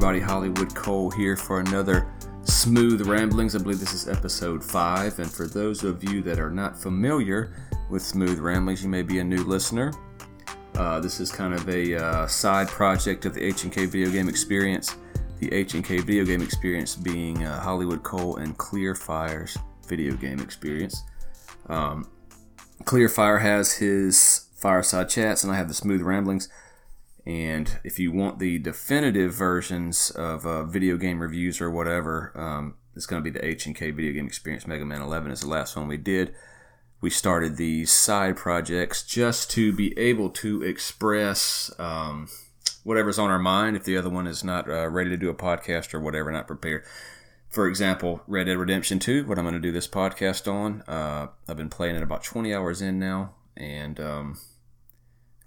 Everybody? Holliwood Kole here for another Smooth Ramblings. I believe this is episode five. And for those of you that are not familiar with Smooth Ramblings, you may be a new listener. Uh, this is kind of a uh, side project of the H&K video game experience. The H&K video game experience being uh, Holliwood Kole and Kleerfyre's video game experience. Um, Kleerfyre has his fireside chats, and I have the Smooth Ramblings. And if you want the definitive versions of uh, video game reviews or whatever, um, it's going to be the H&K Video Game Experience Mega Man 11 is the last one we did. We started these side projects just to be able to express um, whatever's on our mind if the other one is not uh, ready to do a podcast or whatever, not prepared. For example, Red Dead Redemption 2, what I'm going to do this podcast on. Uh, I've been playing it about 20 hours in now, and um,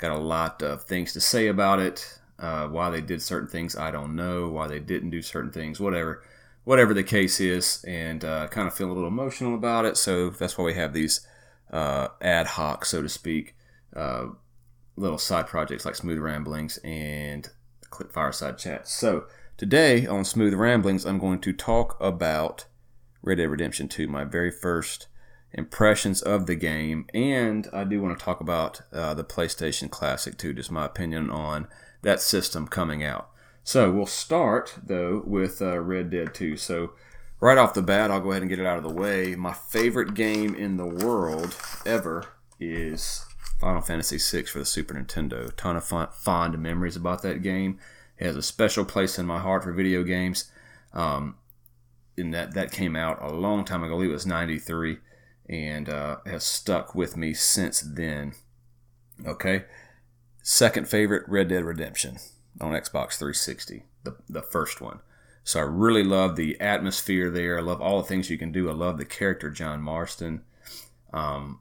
Got a lot of things to say about it. Uh, why they did certain things, I don't know. Why they didn't do certain things, whatever, whatever the case is, and uh, kind of feel a little emotional about it. So that's why we have these uh, ad hoc, so to speak, uh, little side projects like Smooth Ramblings and Click Fireside Chats. So today on Smooth Ramblings, I'm going to talk about Red Dead Redemption 2, my very first impressions of the game, and I do want to talk about uh, the PlayStation Classic too, just my opinion on that system coming out. So we'll start though with uh, Red Dead 2. So right off the bat, I'll go ahead and get it out of the way. My favorite game in the world ever is Final Fantasy VI for the Super Nintendo. Ton of fond memories about that game. It has a special place in my heart for video games. Um, and that that came out a long time ago. I believe it was '93 and uh, has stuck with me since then. Okay. Second favorite, Red Dead Redemption on Xbox 360, the, the first one. So I really love the atmosphere there. I love all the things you can do. I love the character John Marston. Um,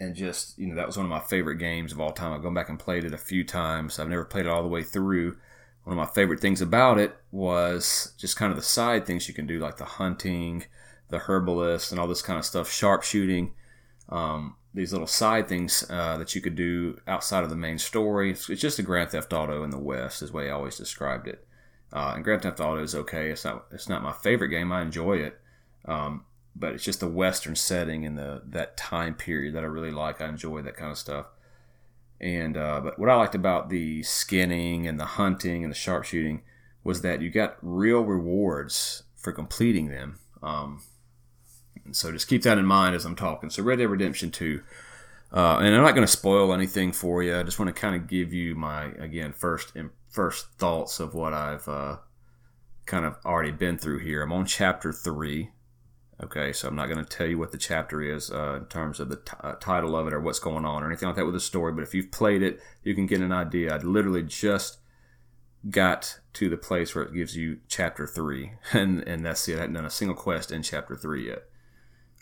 and just, you know, that was one of my favorite games of all time. I've gone back and played it a few times. I've never played it all the way through. One of my favorite things about it was just kind of the side things you can do, like the hunting, the herbalist and all this kind of stuff, sharpshooting, um, these little side things uh, that you could do outside of the main story. It's, it's, just a Grand Theft Auto in the West, is the way I always described it. Uh, and Grand Theft Auto is okay. It's not it's not my favorite game. I enjoy it, um, but it's just the Western setting and the that time period that I really like. I enjoy that kind of stuff. And uh, but what I liked about the skinning and the hunting and the sharpshooting was that you got real rewards for completing them. Um, so just keep that in mind as I'm talking. So Red Dead Redemption 2. Uh, and I'm not going to spoil anything for you. I just want to kind of give you my again first first thoughts of what I've uh, kind of already been through here. I'm on chapter three. Okay, so I'm not going to tell you what the chapter is uh, in terms of the t- uh, title of it or what's going on or anything like that with the story. But if you've played it, you can get an idea. I literally just got to the place where it gives you chapter three, and and that's it. I hadn't done a single quest in chapter three yet.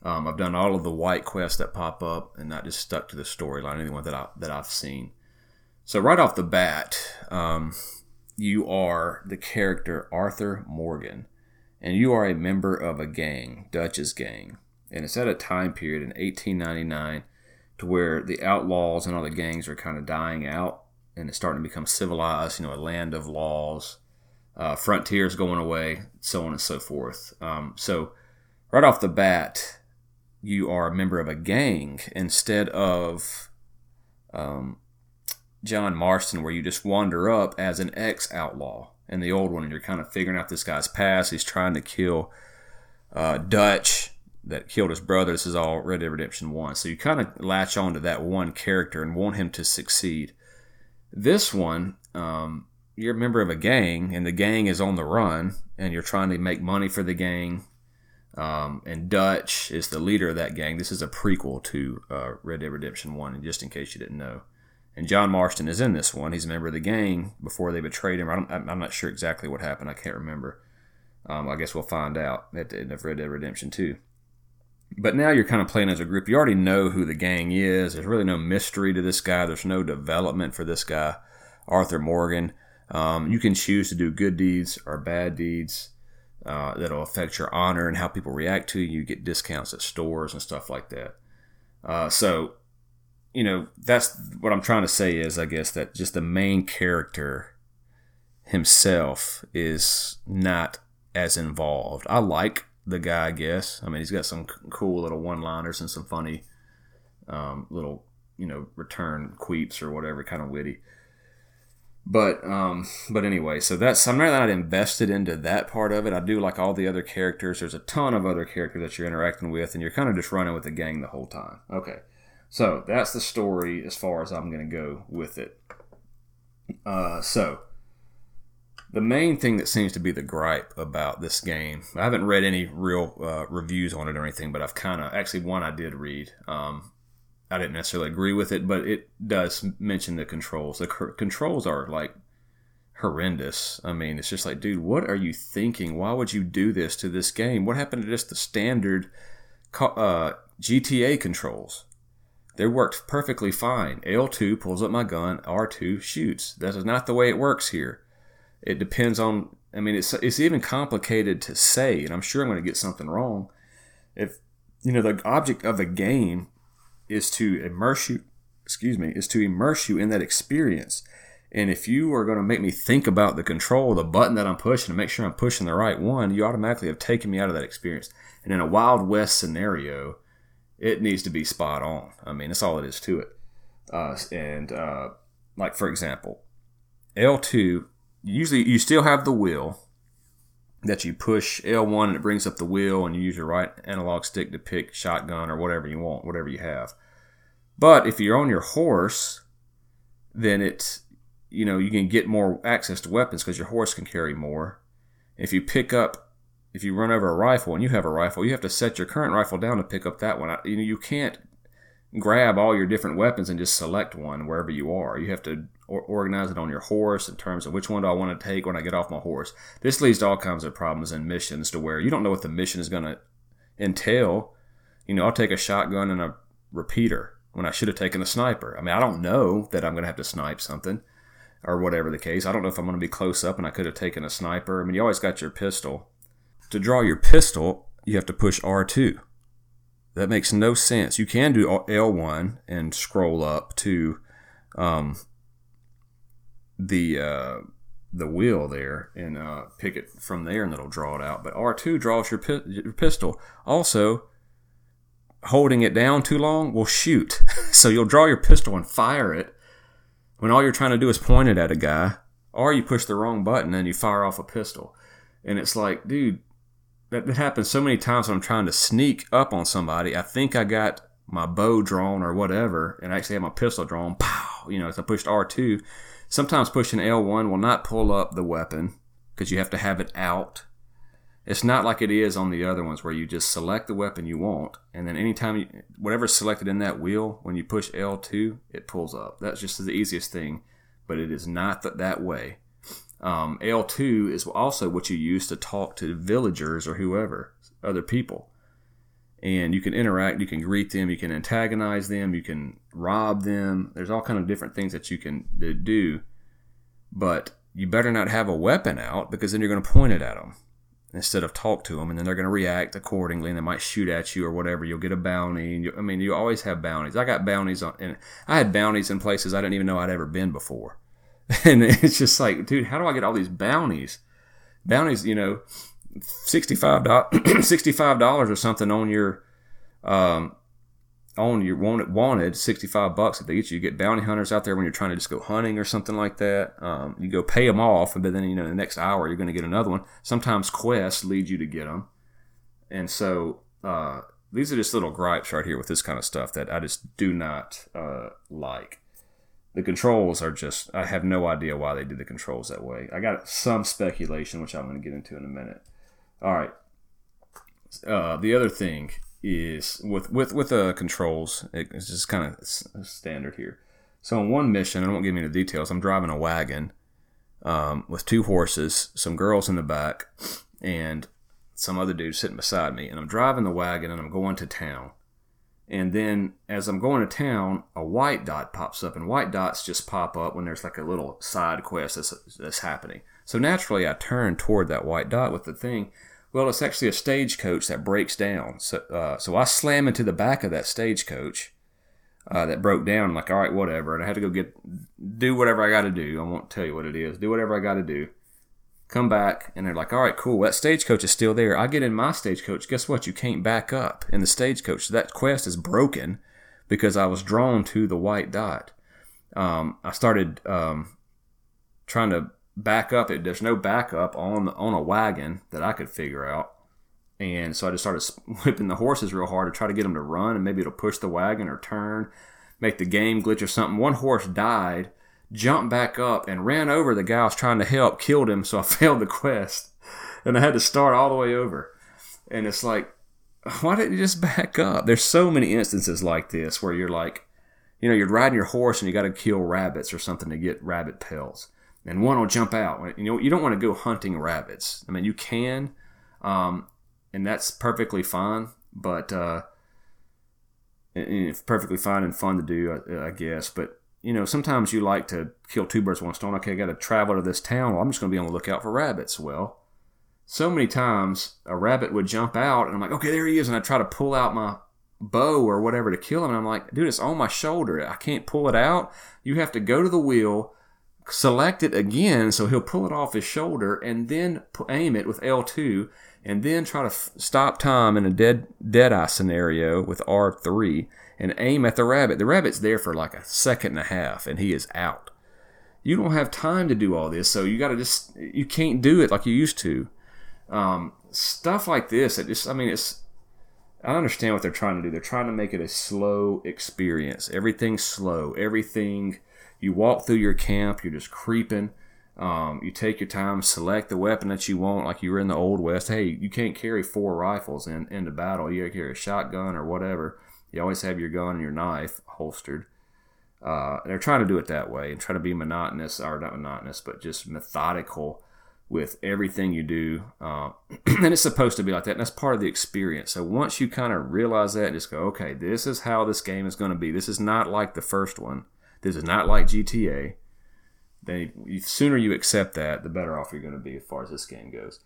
Um, I've done all of the white quests that pop up and not just stuck to the storyline, anyone that I that I've seen. So right off the bat, um, you are the character Arthur Morgan, and you are a member of a gang, Dutch's gang, and it's at a time period in 1899 to where the outlaws and all the gangs are kind of dying out, and it's starting to become civilized. You know, a land of laws, uh, frontiers going away, so on and so forth. Um, so right off the bat you are a member of a gang instead of um, John Marston, where you just wander up as an ex outlaw in the old one, and you're kind of figuring out this guy's past. He's trying to kill uh, Dutch that killed his brother. This is all Red Dead Redemption 1. So you kind of latch on to that one character and want him to succeed. This one, um, you're a member of a gang, and the gang is on the run, and you're trying to make money for the gang um, and Dutch is the leader of that gang. This is a prequel to uh, Red Dead Redemption 1, and just in case you didn't know. And John Marston is in this one. He's a member of the gang before they betrayed him. I am not sure exactly what happened. I can't remember. Um, I guess we'll find out at the end of Red Dead Redemption 2. But now you're kind of playing as a group. You already know who the gang is. There's really no mystery to this guy. There's no development for this guy, Arthur Morgan. Um, you can choose to do good deeds or bad deeds uh, that'll affect your honor and how people react to you. You get discounts at stores and stuff like that. Uh, so, you know, that's what I'm trying to say is, I guess, that just the main character, himself is not as involved. I like the guy, I guess. I mean, he's got some cool little one-liners and some funny um, little, you know, return queeps or whatever, kind of witty. But um, but anyway, so that's I'm not invested into that part of it. I do like all the other characters. There's a ton of other characters that you're interacting with, and you're kind of just running with the gang the whole time. Okay, so that's the story as far as I'm going to go with it. Uh, so the main thing that seems to be the gripe about this game, I haven't read any real uh, reviews on it or anything, but I've kind of actually one I did read. Um, I didn't necessarily agree with it, but it does mention the controls. The controls are like horrendous. I mean, it's just like, dude, what are you thinking? Why would you do this to this game? What happened to just the standard uh, GTA controls? They worked perfectly fine. L2 pulls up my gun, R2 shoots. That is not the way it works here. It depends on. I mean, it's it's even complicated to say, and I'm sure I'm going to get something wrong. If you know the object of a game is to immerse you excuse me is to immerse you in that experience. And if you are going to make me think about the control the button that i'm pushing to make sure i'm pushing the right one you automatically have taken me out of that experience. And in a wild west scenario it needs to be spot on. I mean that's all it is to it. Uh, and uh, like for example l2 usually you still have the wheel that you push L1 and it brings up the wheel and you use your right analog stick to pick shotgun or whatever you want, whatever you have. But if you're on your horse, then it's you know you can get more access to weapons because your horse can carry more. If you pick up, if you run over a rifle and you have a rifle, you have to set your current rifle down to pick up that one. You know you can't grab all your different weapons and just select one wherever you are. You have to organize it on your horse in terms of which one do I want to take when I get off my horse. This leads to all kinds of problems and missions to where you don't know what the mission is going to entail. You know, I'll take a shotgun and a repeater when I should have taken a sniper. I mean, I don't know that I'm going to have to snipe something or whatever the case. I don't know if I'm going to be close up and I could have taken a sniper. I mean, you always got your pistol. To draw your pistol, you have to push R2. That makes no sense. You can do L1 and scroll up to um, the uh, the wheel there and uh, pick it from there, and it'll draw it out. But R2 draws your, pi- your pistol. Also, holding it down too long will shoot. so you'll draw your pistol and fire it when all you're trying to do is point it at a guy, or you push the wrong button and you fire off a pistol. And it's like, dude, that, that happens so many times when I'm trying to sneak up on somebody. I think I got my bow drawn or whatever, and I actually have my pistol drawn. Pow! You know, if I pushed R2 Sometimes pushing L1 will not pull up the weapon because you have to have it out. It's not like it is on the other ones where you just select the weapon you want, and then anytime you, whatever's selected in that wheel, when you push L2, it pulls up. That's just the easiest thing, but it is not th- that way. Um, L2 is also what you use to talk to villagers or whoever, other people and you can interact you can greet them you can antagonize them you can rob them there's all kind of different things that you can do but you better not have a weapon out because then you're going to point it at them instead of talk to them and then they're going to react accordingly and they might shoot at you or whatever. You'll get a bounty and you, i mean you always have bounties. I got bounties on and i had bounties in places i didn't even know i'd ever been before. And it's just like dude how do i get all these bounties? Bounties you know $65 $65 or something on your um, on your wanted wanted 65 bucks if they get you. you get bounty hunters out there when you're trying to just go hunting or something like that. Um, you go pay them off but then you know the next hour you're going to get another one. Sometimes quests lead you to get them and so uh, these are just little gripes right here with this kind of stuff that i just do not uh, like. The controls are just i have no idea why they did the controls that way. I got some speculation which i'm going to get into in a minute. All right. Uh, the other thing is with with with the uh, controls. It's just kind of standard here. So on one mission, I won't give you the details. I'm driving a wagon um, with two horses, some girls in the back, and some other dude sitting beside me. And I'm driving the wagon and I'm going to town. And then as I'm going to town, a white dot pops up, and white dots just pop up when there's like a little side quest that's, that's happening. So naturally, I turn toward that white dot with the thing well, it's actually a stagecoach that breaks down. So, uh, so I slam into the back of that stagecoach uh, that broke down. I'm like, all right, whatever. And I had to go get, do whatever I got to do. I won't tell you what it is. Do whatever I got to do. Come back, and they're like, all right, cool. That stagecoach is still there. I get in my stagecoach. Guess what? You can't back up in the stagecoach. So That quest is broken because I was drawn to the white dot. Um, I started um, trying to back up. It there's no backup on on a wagon that I could figure out, and so I just started whipping the horses real hard to try to get them to run, and maybe it'll push the wagon or turn, make the game glitch or something. One horse died jumped back up and ran over the guy I was trying to help, killed him, so I failed the quest. And I had to start all the way over. And it's like, why didn't you just back up? There's so many instances like this where you're like, you know, you're riding your horse and you got to kill rabbits or something to get rabbit pelts. And one will jump out. You know, you don't want to go hunting rabbits. I mean, you can, um, and that's perfectly fine. But uh, it's perfectly fine and fun to do, I, I guess. But you know, sometimes you like to kill two birds with one stone. Okay, I got to travel to this town. Well, I'm just going to be on the lookout for rabbits. Well, so many times a rabbit would jump out, and I'm like, okay, there he is, and I try to pull out my bow or whatever to kill him, and I'm like, dude, it's on my shoulder. I can't pull it out. You have to go to the wheel, select it again, so he'll pull it off his shoulder, and then aim it with L2, and then try to f- stop time in a dead dead eye scenario with R3 and aim at the rabbit. The rabbit's there for like a second and a half and he is out. You don't have time to do all this, so you got to just, you can't do it like you used to. Um, stuff like this, it just, I mean, it's, I understand what they're trying to do. They're trying to make it a slow experience. Everything's slow. Everything, you walk through your camp, you're just creeping. Um, you take your time, select the weapon that you want, like you were in the old west. Hey, you can't carry four rifles in into battle. You carry a shotgun or whatever. You always have your gun and your knife holstered. Uh, they're trying to do it that way and try to be monotonous, or not monotonous, but just methodical with everything you do. Uh, and it's supposed to be like that. And that's part of the experience. So once you kind of realize that, and just go, okay, this is how this game is going to be. This is not like the first one. This is not like GTA. Then the sooner you accept that, the better off you're going to be as far as this game goes.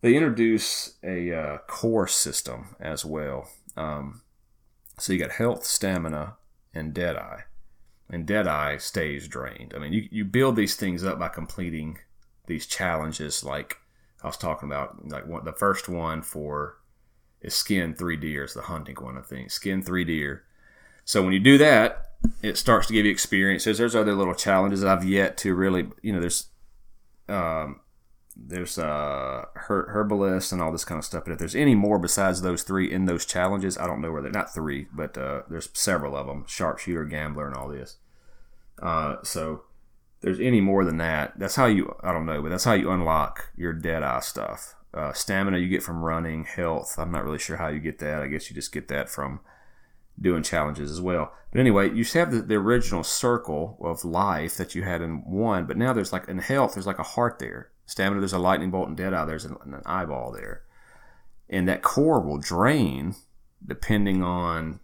They introduce a uh, core system as well. Um, so you got health, stamina, and Deadeye. And Deadeye stays drained. I mean, you, you build these things up by completing these challenges like I was talking about. Like one, the first one for is skin three deers, the hunting one, I think. Skin three deer. So when you do that, it starts to give you experiences. There's other little challenges I've yet to really, you know, there's um, there's uh her- herbalist and all this kind of stuff. But if there's any more besides those three in those challenges, I don't know where they're not three, but uh, there's several of them: sharpshooter, gambler, and all this. Uh, so there's any more than that. That's how you I don't know, but that's how you unlock your dead eye stuff. Uh, stamina you get from running, health. I'm not really sure how you get that. I guess you just get that from doing challenges as well. But anyway, you have the, the original circle of life that you had in one, but now there's like in health, there's like a heart there. Stamina, there's a lightning bolt, and dead eye, there's an, an eyeball there. And that core will drain depending on,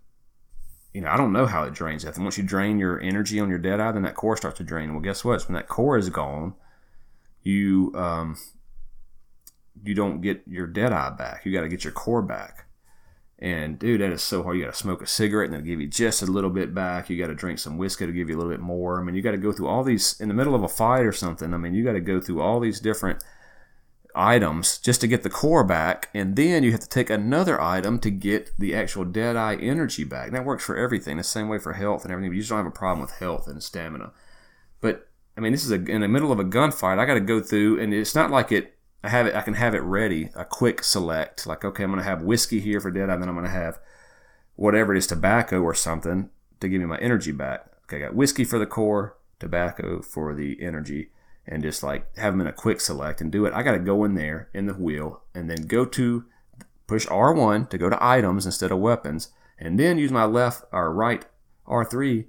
you know, I don't know how it drains. that. And once you drain your energy on your dead eye, then that core starts to drain. Well, guess what? When that core is gone, you um, you don't get your dead eye back. You got to get your core back. And dude, that is so hard. You got to smoke a cigarette and they'll give you just a little bit back. You got to drink some whiskey to give you a little bit more. I mean, you got to go through all these in the middle of a fight or something. I mean, you got to go through all these different items just to get the core back. And then you have to take another item to get the actual dead eye energy back. And that works for everything. The same way for health and everything. But you just don't have a problem with health and stamina. But I mean, this is a, in the middle of a gunfight. I got to go through, and it's not like it I have it. I can have it ready. A quick select, like okay, I'm going to have whiskey here for dead eye, then I'm going to have whatever it is, tobacco or something to give me my energy back. Okay, I got whiskey for the core, tobacco for the energy, and just like have them in a quick select and do it. I got to go in there in the wheel and then go to push R1 to go to items instead of weapons, and then use my left or right R3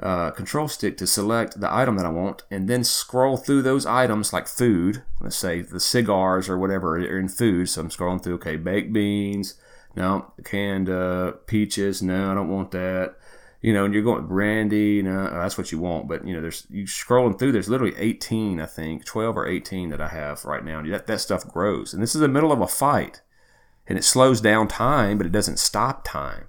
uh, control stick to select the item that I want and then scroll through those items like food. Let's say the cigars or whatever are in food. So I'm scrolling through, okay, baked beans. No, canned uh, peaches. No, I don't want that. You know, and you're going brandy. No, that's what you want. But, you know, there's you scrolling through, there's literally 18, I think, 12 or 18 that I have right now. And that, that stuff grows. And this is the middle of a fight. And it slows down time, but it doesn't stop time.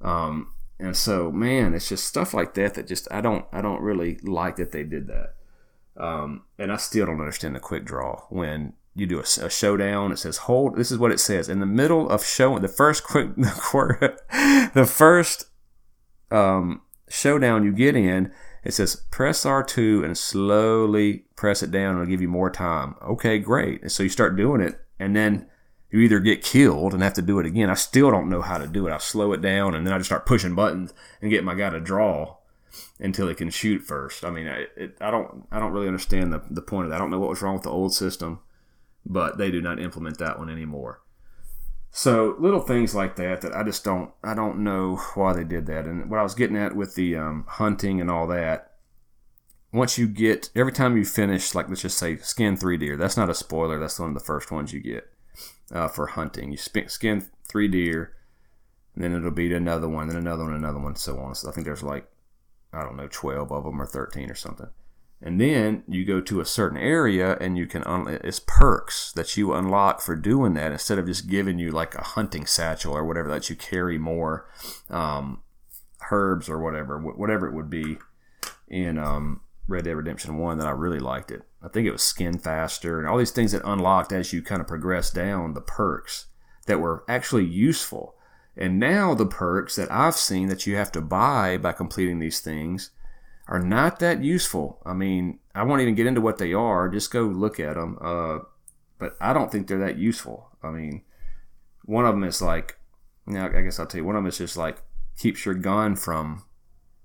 Um, and so, man, it's just stuff like that that just I don't I don't really like that they did that. Um, and I still don't understand the quick draw when you do a, a, showdown. It says hold. This is what it says in the middle of showing the first quick the first um, showdown you get in. It says press R2 and slowly press it down. It'll give you more time. Okay, great. So you start doing it, and then you either get killed and have to do it again. I still don't know how to do it. I slow it down, and then I just start pushing buttons and get my guy to draw until he can shoot first. I mean, it, it, I don't I don't really understand the, the point of that. I don't know what was wrong with the old system, but they do not implement that one anymore. So little things like that that I just don't I don't know why they did that. And what I was getting at with the um, hunting and all that, once you get every time you finish, like let's just say skin three deer. That's not a spoiler. That's one of the first ones you get uh, for hunting. You skin three deer, and then it'll be another one, then another one, another one, so on. So I think there's like I don't know, 12 of them or 13 or something. And then you go to a certain area and you can, un- it's perks that you unlock for doing that instead of just giving you like a hunting satchel or whatever that you carry more um, herbs or whatever, whatever it would be in um, Red Dead Redemption 1 that I really liked it. I think it was skin faster and all these things that unlocked as you kind of progress down the perks that were actually useful. And now the perks that I've seen that you have to buy by completing these things are not that useful. I mean, I won't even get into what they are. Just go look at them. Uh, but I don't think they're that useful. I mean, one of them is like, you know, I guess I'll tell you, one of them is just like keeps your gun from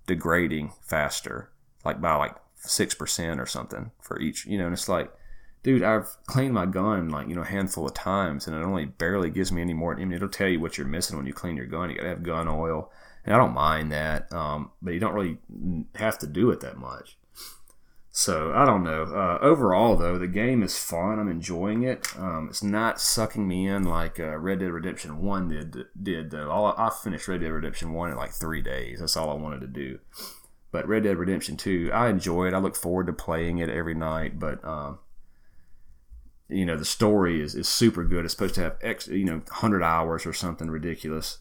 degrading faster, like by like six percent or something for each. You know, and it's like dude, I've cleaned my gun like you know a handful of times, and it only barely gives me any more. I mean, it'll tell you what you're missing when you clean your gun. You gotta have gun oil, and I don't mind that, um, but you don't really have to do it that much. So I don't know. Uh, overall, though, the game is fun. I'm enjoying it. Um, it's not sucking me in like uh, Red Dead Redemption One did. Did though? All, I finished Red Dead Redemption One in like three days. That's all I wanted to do. But Red Dead Redemption Two, I enjoy it. I look forward to playing it every night. But um, you know the story is, is super good. It's supposed to have X, you know, hundred hours or something ridiculous.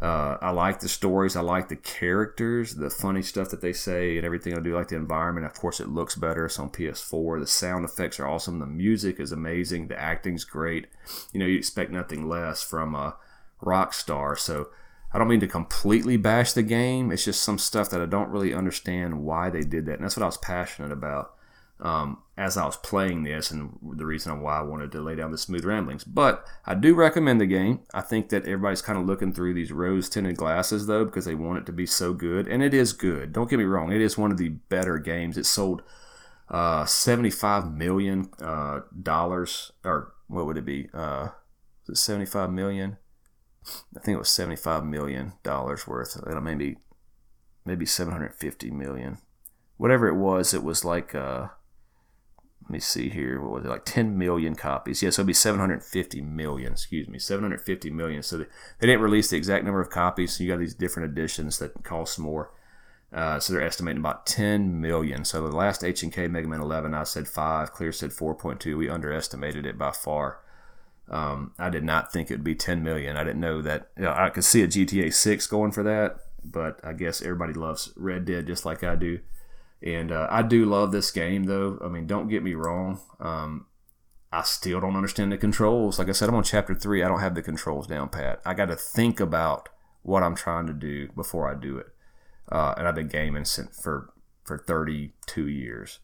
Uh, I like the stories. I like the characters, the funny stuff that they say, and everything. I do like the environment. Of course, it looks better. It's on PS4. The sound effects are awesome. The music is amazing. The acting's great. You know, you expect nothing less from a Rockstar. So I don't mean to completely bash the game. It's just some stuff that I don't really understand why they did that, and that's what I was passionate about um, as I was playing this, and the reason why I wanted to lay down the smooth ramblings. But I do recommend the game. I think that everybody's kind of looking through these rose tinted glasses though, because they want it to be so good, and it is good. Don't get me wrong; it is one of the better games. It sold uh, seventy-five million uh, dollars, or what would it be? Uh, it seventy-five million? I think it was seventy-five million dollars worth. Maybe, maybe seven hundred fifty million. Whatever it was, it was like. Uh, let me see here. What was it like 10 million copies? Yeah, so it'd be 750 million. Excuse me, 750 million. So they, they didn't release the exact number of copies. So you got these different editions that cost more. Uh, so they're estimating about 10 million. So the last HNK Mega Man 11, I said five. Kleer said 4.2. We underestimated it by far. Um, I did not think it would be 10 million. I didn't know that. You know, I could see a GTA 6 going for that, but I guess everybody loves Red Dead just like I do. And uh, I do love this game, though. I mean, don't get me wrong. Um, I still don't understand the controls. Like I said, I'm on chapter three. I don't have the controls down pat. I got to think about what I'm trying to do before I do it. Uh, and I've been gaming since for for 32 years.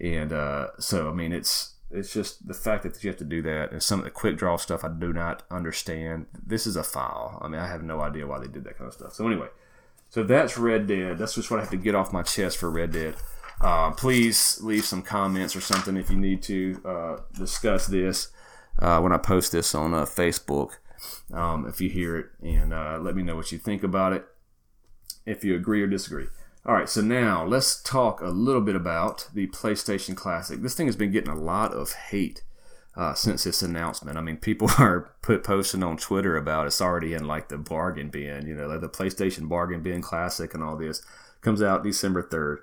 And uh, so, I mean, it's it's just the fact that you have to do that and some of the quick draw stuff I do not understand. This is a file. I mean, I have no idea why they did that kind of stuff. So anyway, so that's Red Dead. That's just what I have to get off my chest for Red Dead. Uh, please leave some comments or something if you need to uh, discuss this uh, when I post this on uh, Facebook. Um, if you hear it, and uh, let me know what you think about it. If you agree or disagree. All right, so now let's talk a little bit about the PlayStation Classic. This thing has been getting a lot of hate uh, since this announcement. I mean, people are put posting on Twitter about it's already in like the bargain bin, you know, like the PlayStation bargain bin classic and all this comes out December third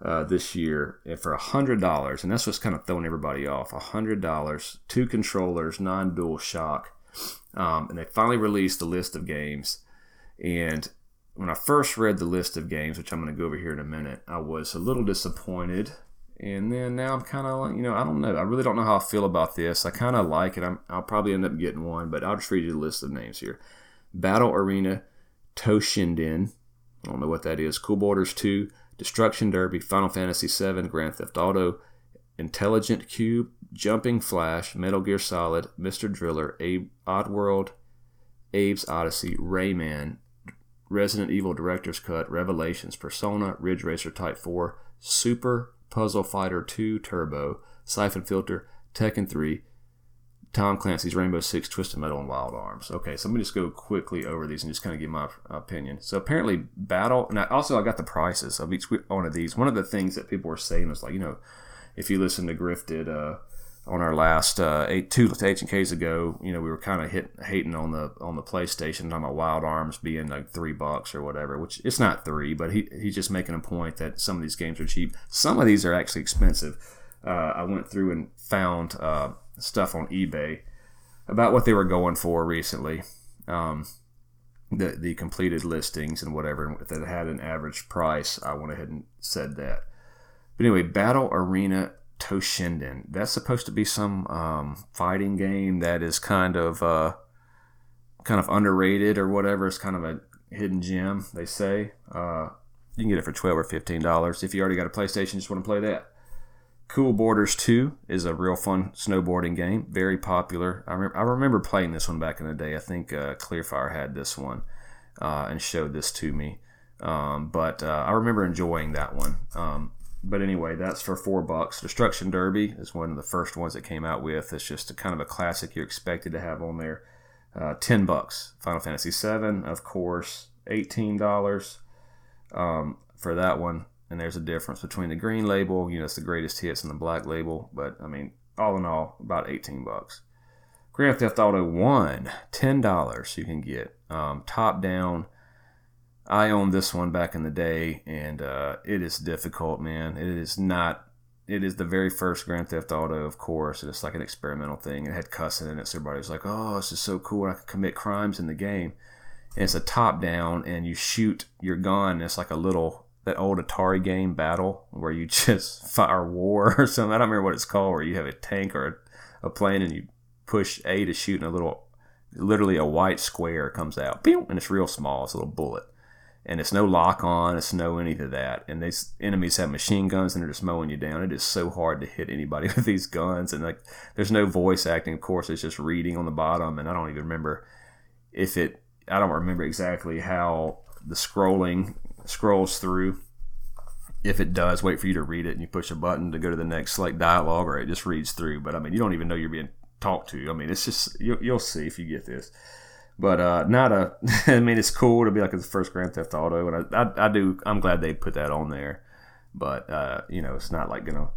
uh, this year for a hundred dollars, and that's what's kind of throwing everybody off. A hundred dollars, two controllers, non-dual shock, um, and they finally released the list of games. And when I first read the list of games, which I'm going to go over here in a minute, I was a little disappointed And then now I'm kind of like, you know, I don't know. I really don't know how I feel about this. I kind of like it. I'm, I'll probably end up getting one, but I'll just read you the list of names here Battle Arena Toshinden. I don't know what that is. Cool Borders 2, Destruction Derby, Final Fantasy 7, Grand Theft Auto, Intelligent Qube, Jumping Flash, Metal Gear Solid, Mr. Driller, Abe, Oddworld, Abe's Odyssey, Rayman, Resident Evil Director's Cut, Revelations, Persona, Ridge Racer Type 4, Super Puzzle Fighter 2 Turbo, Siphon Filter, Tekken 3, Tom Clancy's Rainbow Six, Twisted Metal, and Wild Arms. Okay, so let me just go quickly over these and just kind of give my opinion. So apparently, Battle, and I, also I got the prices of each one of these. One of the things that people were saying was like, you know, if you listen to Grifted uh, on our last uh, eight two H and K's ago, you know, we were kind of hit hating on the on the PlayStation, talking about Wild Arms being like three bucks or whatever, which it's not three, but he he's just making a point that some of these games are cheap. Some of these are actually expensive. Uh, I went through and found uh, stuff on eBay about what they were going for recently. Um, the the completed listings and whatever that had an average price. I went ahead and said that. But anyway, Battle Arena Toshinden. That's supposed to be some um, fighting game that is kind of uh, kind of underrated or whatever. It's kind of a hidden gem, they say. Uh, you can get it for twelve or fifteen dollars if you already got a PlayStation. Just want to play that. Cool Borders 2 is a real fun snowboarding game, very popular. I, I remember playing this one back in the day. I think uh, Kleerfyre had this one uh, and showed this to me. Um, but uh, I remember enjoying that one. Um, but anyway, that's for four bucks. Destruction Derby is one of the first ones that came out with. It's just a kind of a classic you're expected to have on there. Uh, Ten bucks. Final Fantasy VII, of course, eighteen dollars um, for that one and there's a difference between the green label, you know, it's the greatest hits, and the black label. But I mean, all in all, about 18 bucks. Grand Theft Auto 1, $10 you can get. Um, top down. I owned this one back in the day, and uh, it is difficult, man. It is not. It is the very first Grand Theft Auto, of course, and it's like an experimental thing. It had cussing in it, so everybody was like, "Oh, this is so cool! I can commit crimes in the game." And it's a top down, and you shoot your gun. And it's like a little that old Atari game Battle where you just fire war or something. I don't remember what it's called, where you have a tank or a, a plane and you push A to shoot and a little, literally a white square comes out, and it's real small. It's a little bullet. And it's no lock on, it's no any of that. And these enemies have machine guns and they're just mowing you down. It is so hard to hit anybody with these guns. And like, there's no voice acting, of course. It's just reading on the bottom. And I don't even remember if it. I don't remember exactly how the scrolling scrolls through. If it does, wait for you to read it and you push a button to go to the next like dialogue or it just reads through. But I mean, you don't even know you're being talked to. I mean, it's just, you, will see if you get this. But uh, not a, I mean, it's cool to be like the first Grand Theft Auto. And I, I, I do, I'm glad they put that on there. But, uh, you know, it's not like to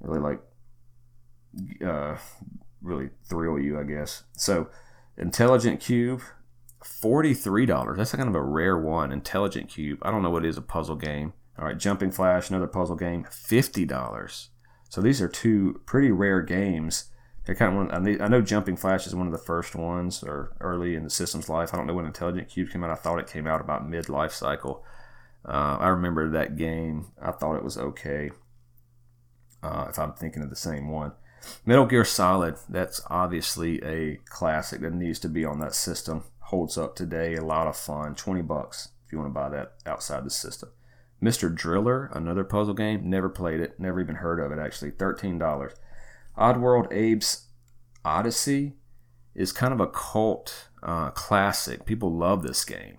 really like, uh, really thrill you, I guess. So, Intelligent Qube, $43. That's kind of a rare one. Intelligent Qube. I don't know what it is. a puzzle game. All right, Jumping Flash, another puzzle game, $50. So these are two pretty rare games. They're kind of one, I know Jumping Flash is one of the first ones or early in the system's life. I don't know when Intelligent Qube came out. I thought it came out about mid life cycle. Uh, I remember that game. I thought it was okay. Uh, if I'm thinking of the same one. Metal Gear Solid, that's obviously a classic that needs to be on that system holds up today. A lot of fun. 20 bucks if you want to buy that outside the system. Mr. Driller, another puzzle game. Never played it. Never even heard of it, actually. $13. Oddworld Abe's Odyssey is kind of a cult uh, classic. People love this game.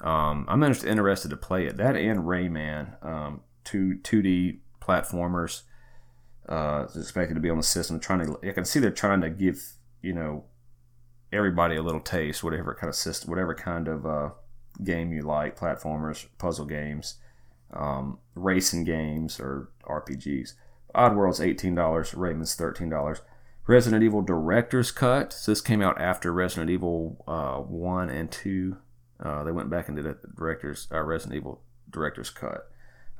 Um, I'm interested to play it. That and Rayman, um, two 2D platformers, uh, expected to be on the system. Trying to, I can see they're trying to give you know everybody a little taste, whatever kind of system, whatever kind of uh, game you like, platformers, puzzle games, um, racing games, or RPGs. Oddworld's eighteen dollars, Rayman's thirteen dollars. Resident Evil Director's Cut. So this came out after Resident Evil uh, one and two. Uh, they went back and did the director's uh, Resident Evil Director's Cut.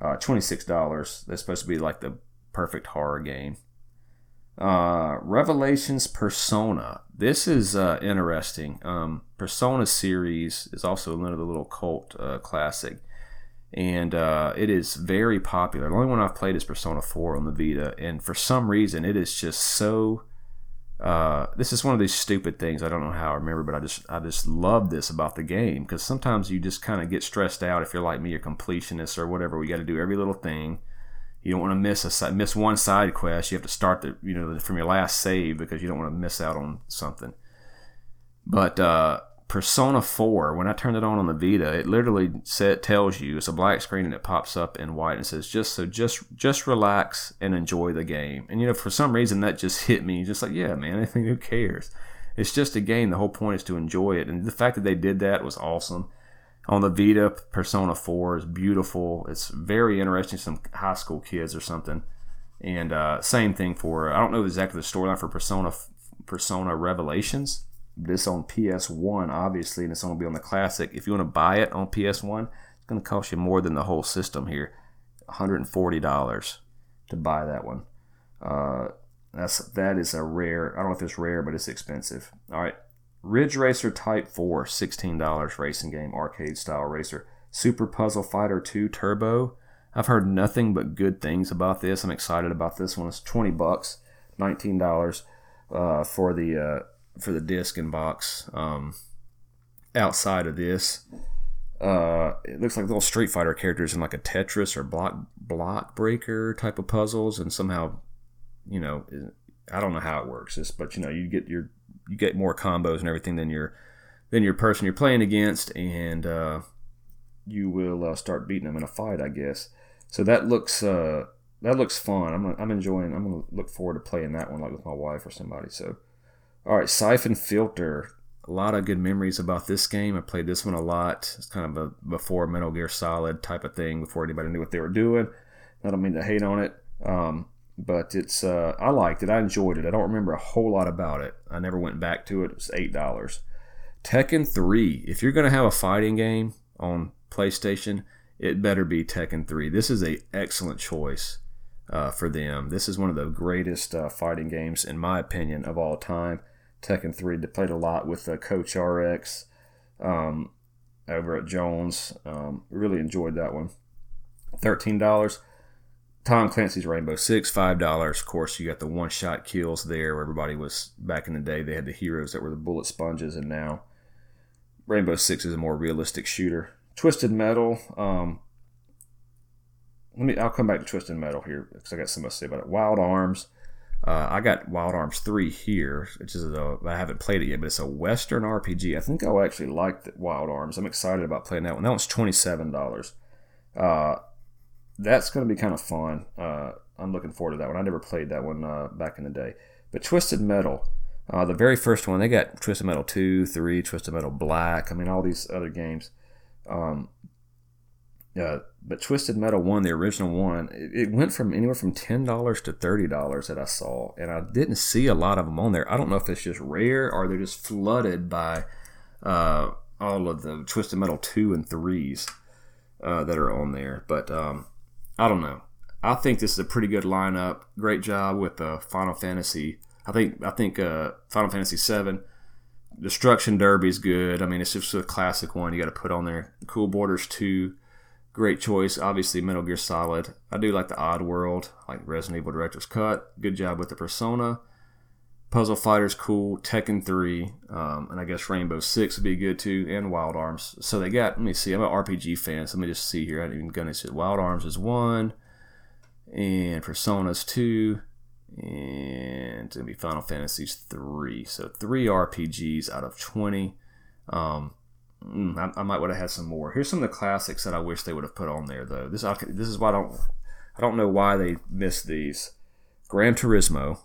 Uh, Twenty six dollars. That's supposed to be like the perfect horror game. Uh, Revelations Persona. This is uh, interesting. Um, Persona series is also another little cult classic. And uh, it is very popular. The only one I've played is Persona 4 on the Vita, and for some reason, it is just so. Uh, this is one of these stupid things. I don't know how I remember, but I just I just love this about the game because sometimes you just kind of get stressed out if you're like me, a completionist or whatever. We got to do every little thing. You don't want to miss a miss one side quest. You have to start the you know from your last save because you don't want to miss out on something. But uh, Persona 4, when I turned it on on the Vita, it literally said, tells you it's a black screen and it pops up in white and says just so just just relax and enjoy the game. And you know, for some reason that just hit me, just like yeah, man, I think who cares? It's just a game. The whole point is to enjoy it, and the fact that they did that was awesome. On the Vita, Persona 4 is beautiful. It's very interesting. Some high school kids or something. And uh, same thing for I don't know exactly the storyline for Persona Persona Revelations this on PS1, obviously, and it's going to be on the Classic. If you want to buy it on PS1, it's going to cost you more than the whole system here $140 to buy that one. Uh, that's that is a rare. I don't know if it's rare, but it's expensive. All right, Ridge Racer Type Four, sixteen dollars racing game, arcade style racer. Super Puzzle Fighter 2 Turbo. I've heard nothing but good things about this. I'm excited about this one. It's twenty bucks, nineteen dollars uh, for the uh, for the disc and box. Um, outside of this, uh, it looks like little Street Fighter characters in like a Tetris or block block breaker type of puzzles, and somehow, you know, I don't know how it works. But you know, you get your you get more combos and everything than your than your person you're playing against, and uh, you will uh, start beating them in a fight, I guess. So that looks uh, that looks fun. I'm I'm enjoying. I'm gonna look forward to playing that one like with my wife or somebody. So. All right, Siphon Filter. A lot of good memories about this game. I played this one a lot. It's kind of a before Metal Gear Solid type of thing, before anybody knew what they were doing. I don't mean to hate on it, um, but it's uh, I liked it. I enjoyed it. I don't remember a whole lot about it. I never went back to it. It was eight dollars. Tekken 3. If you're going to have a fighting game on PlayStation, it better be Tekken 3. This is a excellent choice uh, for them. This is one of the greatest uh, fighting games, in my opinion, of all time. Tekken 3. They played a lot with uh, Coach RX um, over at Jones. Um, really enjoyed that one. $13. Tom Clancy's Rainbow Six, $5. Of course, you got the one shot kills there where everybody was back in the day. They had the heroes that were the bullet sponges, and now Rainbow Six is a more realistic shooter. Twisted Metal, um, let me. I'll come back to Twisted Metal here because I got something to say about it. Wild Arms, uh, I got Wild Arms 3 here, which is a, I haven't played it yet, but it's a Western RPG. I think I'll actually like Wild Arms. I'm excited about playing that one. That one's $27. Uh, that's going to be kind of fun. Uh, I'm looking forward to that one. I never played that one uh, back in the day. But Twisted Metal, uh, the very first one, they got Twisted Metal 2, 3, Twisted Metal Black. I mean, all these other games. Um, uh, but Twisted Metal one, the original one, it, it went from anywhere from ten dollars to thirty dollars that I saw, and I didn't see a lot of them on there. I don't know if it's just rare or they're just flooded by uh, all of the Twisted Metal two and threes uh, that are on there. But um, I don't know. I think this is a pretty good lineup. Great job with uh, Final Fantasy. I think I think uh, Final Fantasy seven. Destruction Derby is good. I mean, it's just a classic one you got to put on there. Cool Borders 2 Great choice. Obviously, Metal Gear Solid. I do like the Oddworld, like Resident Evil Director's Cut. Good job with the Persona. Puzzle Fighter's cool. Tekken 3. Um, and I guess Rainbow Six would be good too. And Wild Arms. So they got, let me see. I'm an RPG fan. So let me just see here. I didn't even gonna say Wild Arms is one. And Persona's two. And to be Final Fantasy's three. So three RPGs out of 20. Um, Mm, I, I, might would have had some more. Here's some of the classics that I wish they would have put on there, though. This this is why I don't I don't know why they missed these. Gran Turismo.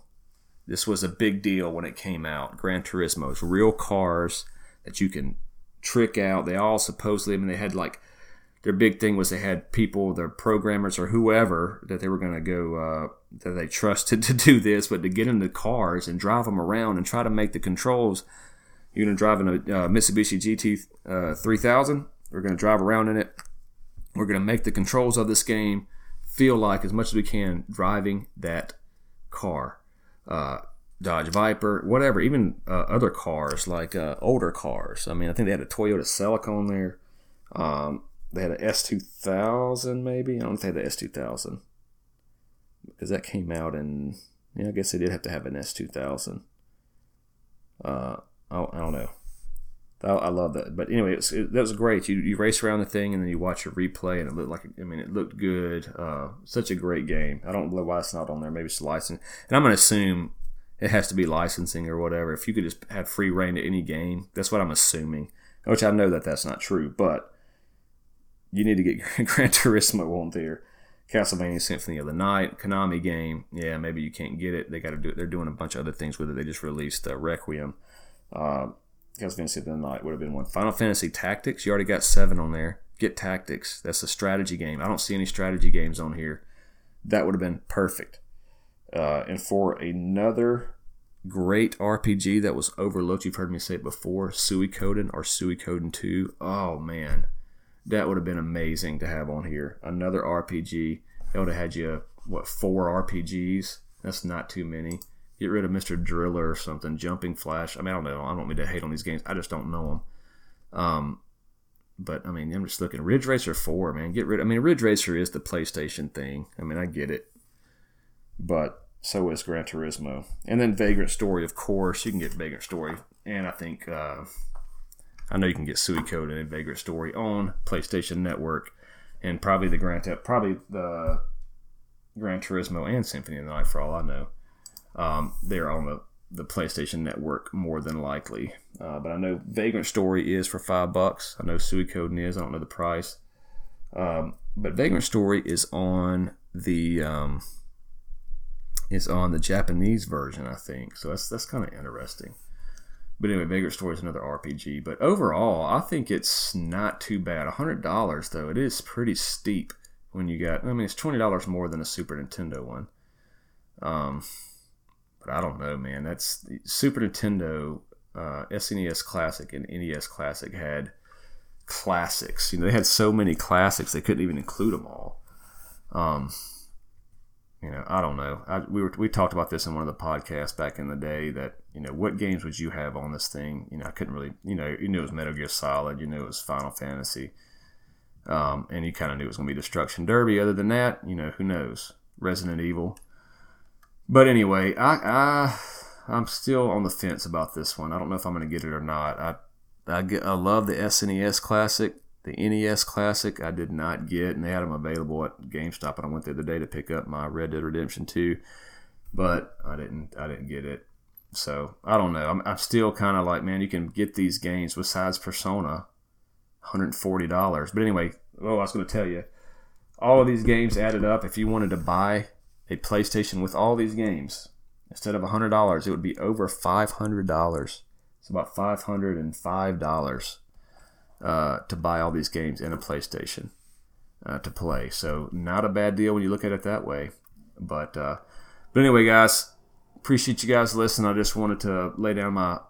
This was a big deal when it came out. Gran Turismo is real cars that you can trick out. They all supposedly, I mean, they had like their big thing was they had people, their programmers or whoever that they were going to go uh, that they trusted to do this, but to get into cars and drive them around and try to make the controls you're going to drive in a uh, Mitsubishi GT uh, 3000. We're going to drive around in it. We're going to make the controls of this game feel like, as much as we can, driving that car. Uh, Dodge Viper, whatever, even uh, other cars like uh, older cars. I mean, I think they had a Toyota Celica on there. Um, they had an S2000 maybe. I don't think they had the S2000 because that came out in. Yeah, I guess they did have to have an S2000. Uh, I, I don't know. I, I love that. But anyway, it was, it, that was great. You, you race around the thing and then you watch a replay and it looked like, I mean, it looked good. Uh, such a great game. I don't know why it's not on there. Maybe it's licensing. And I'm going to assume it has to be licensing or whatever. If you could just have free reign to any game, that's what I'm assuming. Which I know that that's not true, but you need to get Gran Turismo on there. Castlevania Symphony of the Night, Konami game. Yeah, maybe you can't get it. They got to do it. They're doing a bunch of other things with it. They just released uh, Requiem. Uh, Castlevania Symphony of the Night would have been one. Final Fantasy Tactics. You already got seven on there. Get Tactics. That's a strategy game. I don't see any strategy games on here. That would have been perfect. Uh, and for another great RPG that was overlooked, you've heard me say it before, Suikoden or Suikoden 2. Oh man, that would have been amazing to have on here. Another RPG. That would have had you what four RPGs? That's not too many. Get rid of Mr. Driller or something. Jumping Flash. I mean, I don't know. I don't mean to hate on these games. I just don't know them. Um, but I mean, I'm just looking. Ridge Racer Four, man. Get rid. I mean, Ridge Racer is the PlayStation thing. I mean, I get it, but so is Gran Turismo, and then Vagrant Story, of course. You can get Vagrant Story, and I think uh, I know you can get Suikoden and Vagrant Story on PlayStation Network, and probably the Gran probably the Gran Turismo and Symphony of the Night for all I know. Um, they're on the the PlayStation Network more than likely. Uh, but I know Vagrant Story is for five bucks. I know Suikoden is. I don't know the price. Um, but Vagrant Story is on the um, is on the Japanese version, I think. So that's that's kind of interesting. But anyway, Vagrant Story is another RPG. But overall, I think it's not too bad. hundred dollars though, it is pretty steep when you got. I mean, it's twenty dollars more than a Super Nintendo one. Um, I don't know, man. That's Super Nintendo, uh, SNES Classic, and NES Classic had classics. You know, they had so many classics they couldn't even include them all. Um, you know, I don't know. I, we were we talked about this in one of the podcasts back in the day. That you know, what games would you have on this thing? You know, I couldn't really. You know, you knew it was Metal Gear Solid. You knew it was Final Fantasy. Um, and you kind of knew it was going to be Destruction Derby. Other than that, you know, who knows? Resident Evil. But anyway, I, I I'm still on the fence about this one. I don't know if I'm going to get it or not. I I, get, I love the SNES Classic, the NES Classic. I did not get, and they had them available at GameStop, and I went there the day to pick up my Red Dead Redemption 2, but I didn't I didn't get it. So I don't know. I'm, I'm still kind of like, man, you can get these games besides Persona, $140. But anyway, oh, I was going to tell you, all of these games added up. If you wanted to buy a PlayStation with all these games, instead of $100, it would be over $500. It's about $505 uh, to buy all these games in a PlayStation uh, to play. So, not a bad deal when you look at it that way. But, uh, but anyway, guys, appreciate you guys listening. I just wanted to lay down my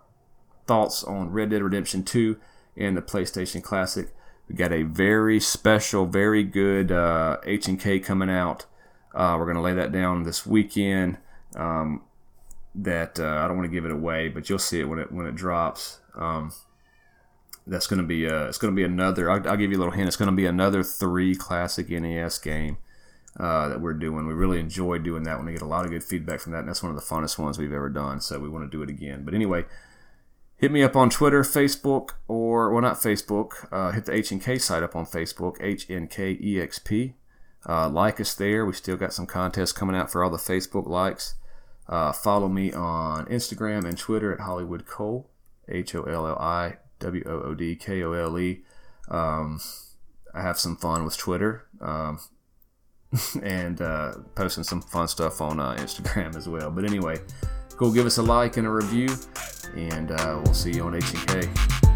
thoughts on Red Dead Redemption 2 and the PlayStation Classic. We got a very special, very good uh, H&K coming out uh, we're going to lay that down this weekend. Um, that uh, I don't want to give it away, but you'll see it when it when it drops. Um, that's going to be a, it's going to be another. I'll, I'll, give you a little hint. It's going to be another three classic NES game uh, that we're doing. We really enjoy doing that one. We get a lot of good feedback from that, and that's one of the funnest ones we've ever done. So we want to do it again. But anyway, hit me up on Twitter, Facebook, or well, not Facebook. Uh, hit the H and K site up on Facebook, H N K E X P. Uh, like us there. We still got some contests coming out for all the Facebook likes. Uh, follow me on Instagram and Twitter at Holliwood Kole, H O L L I W O O D K O L E. Um, I have some fun with Twitter um, and uh, posting some fun stuff on uh, Instagram as well. But anyway, go give us a like and a review, and uh, we'll see you on H&K.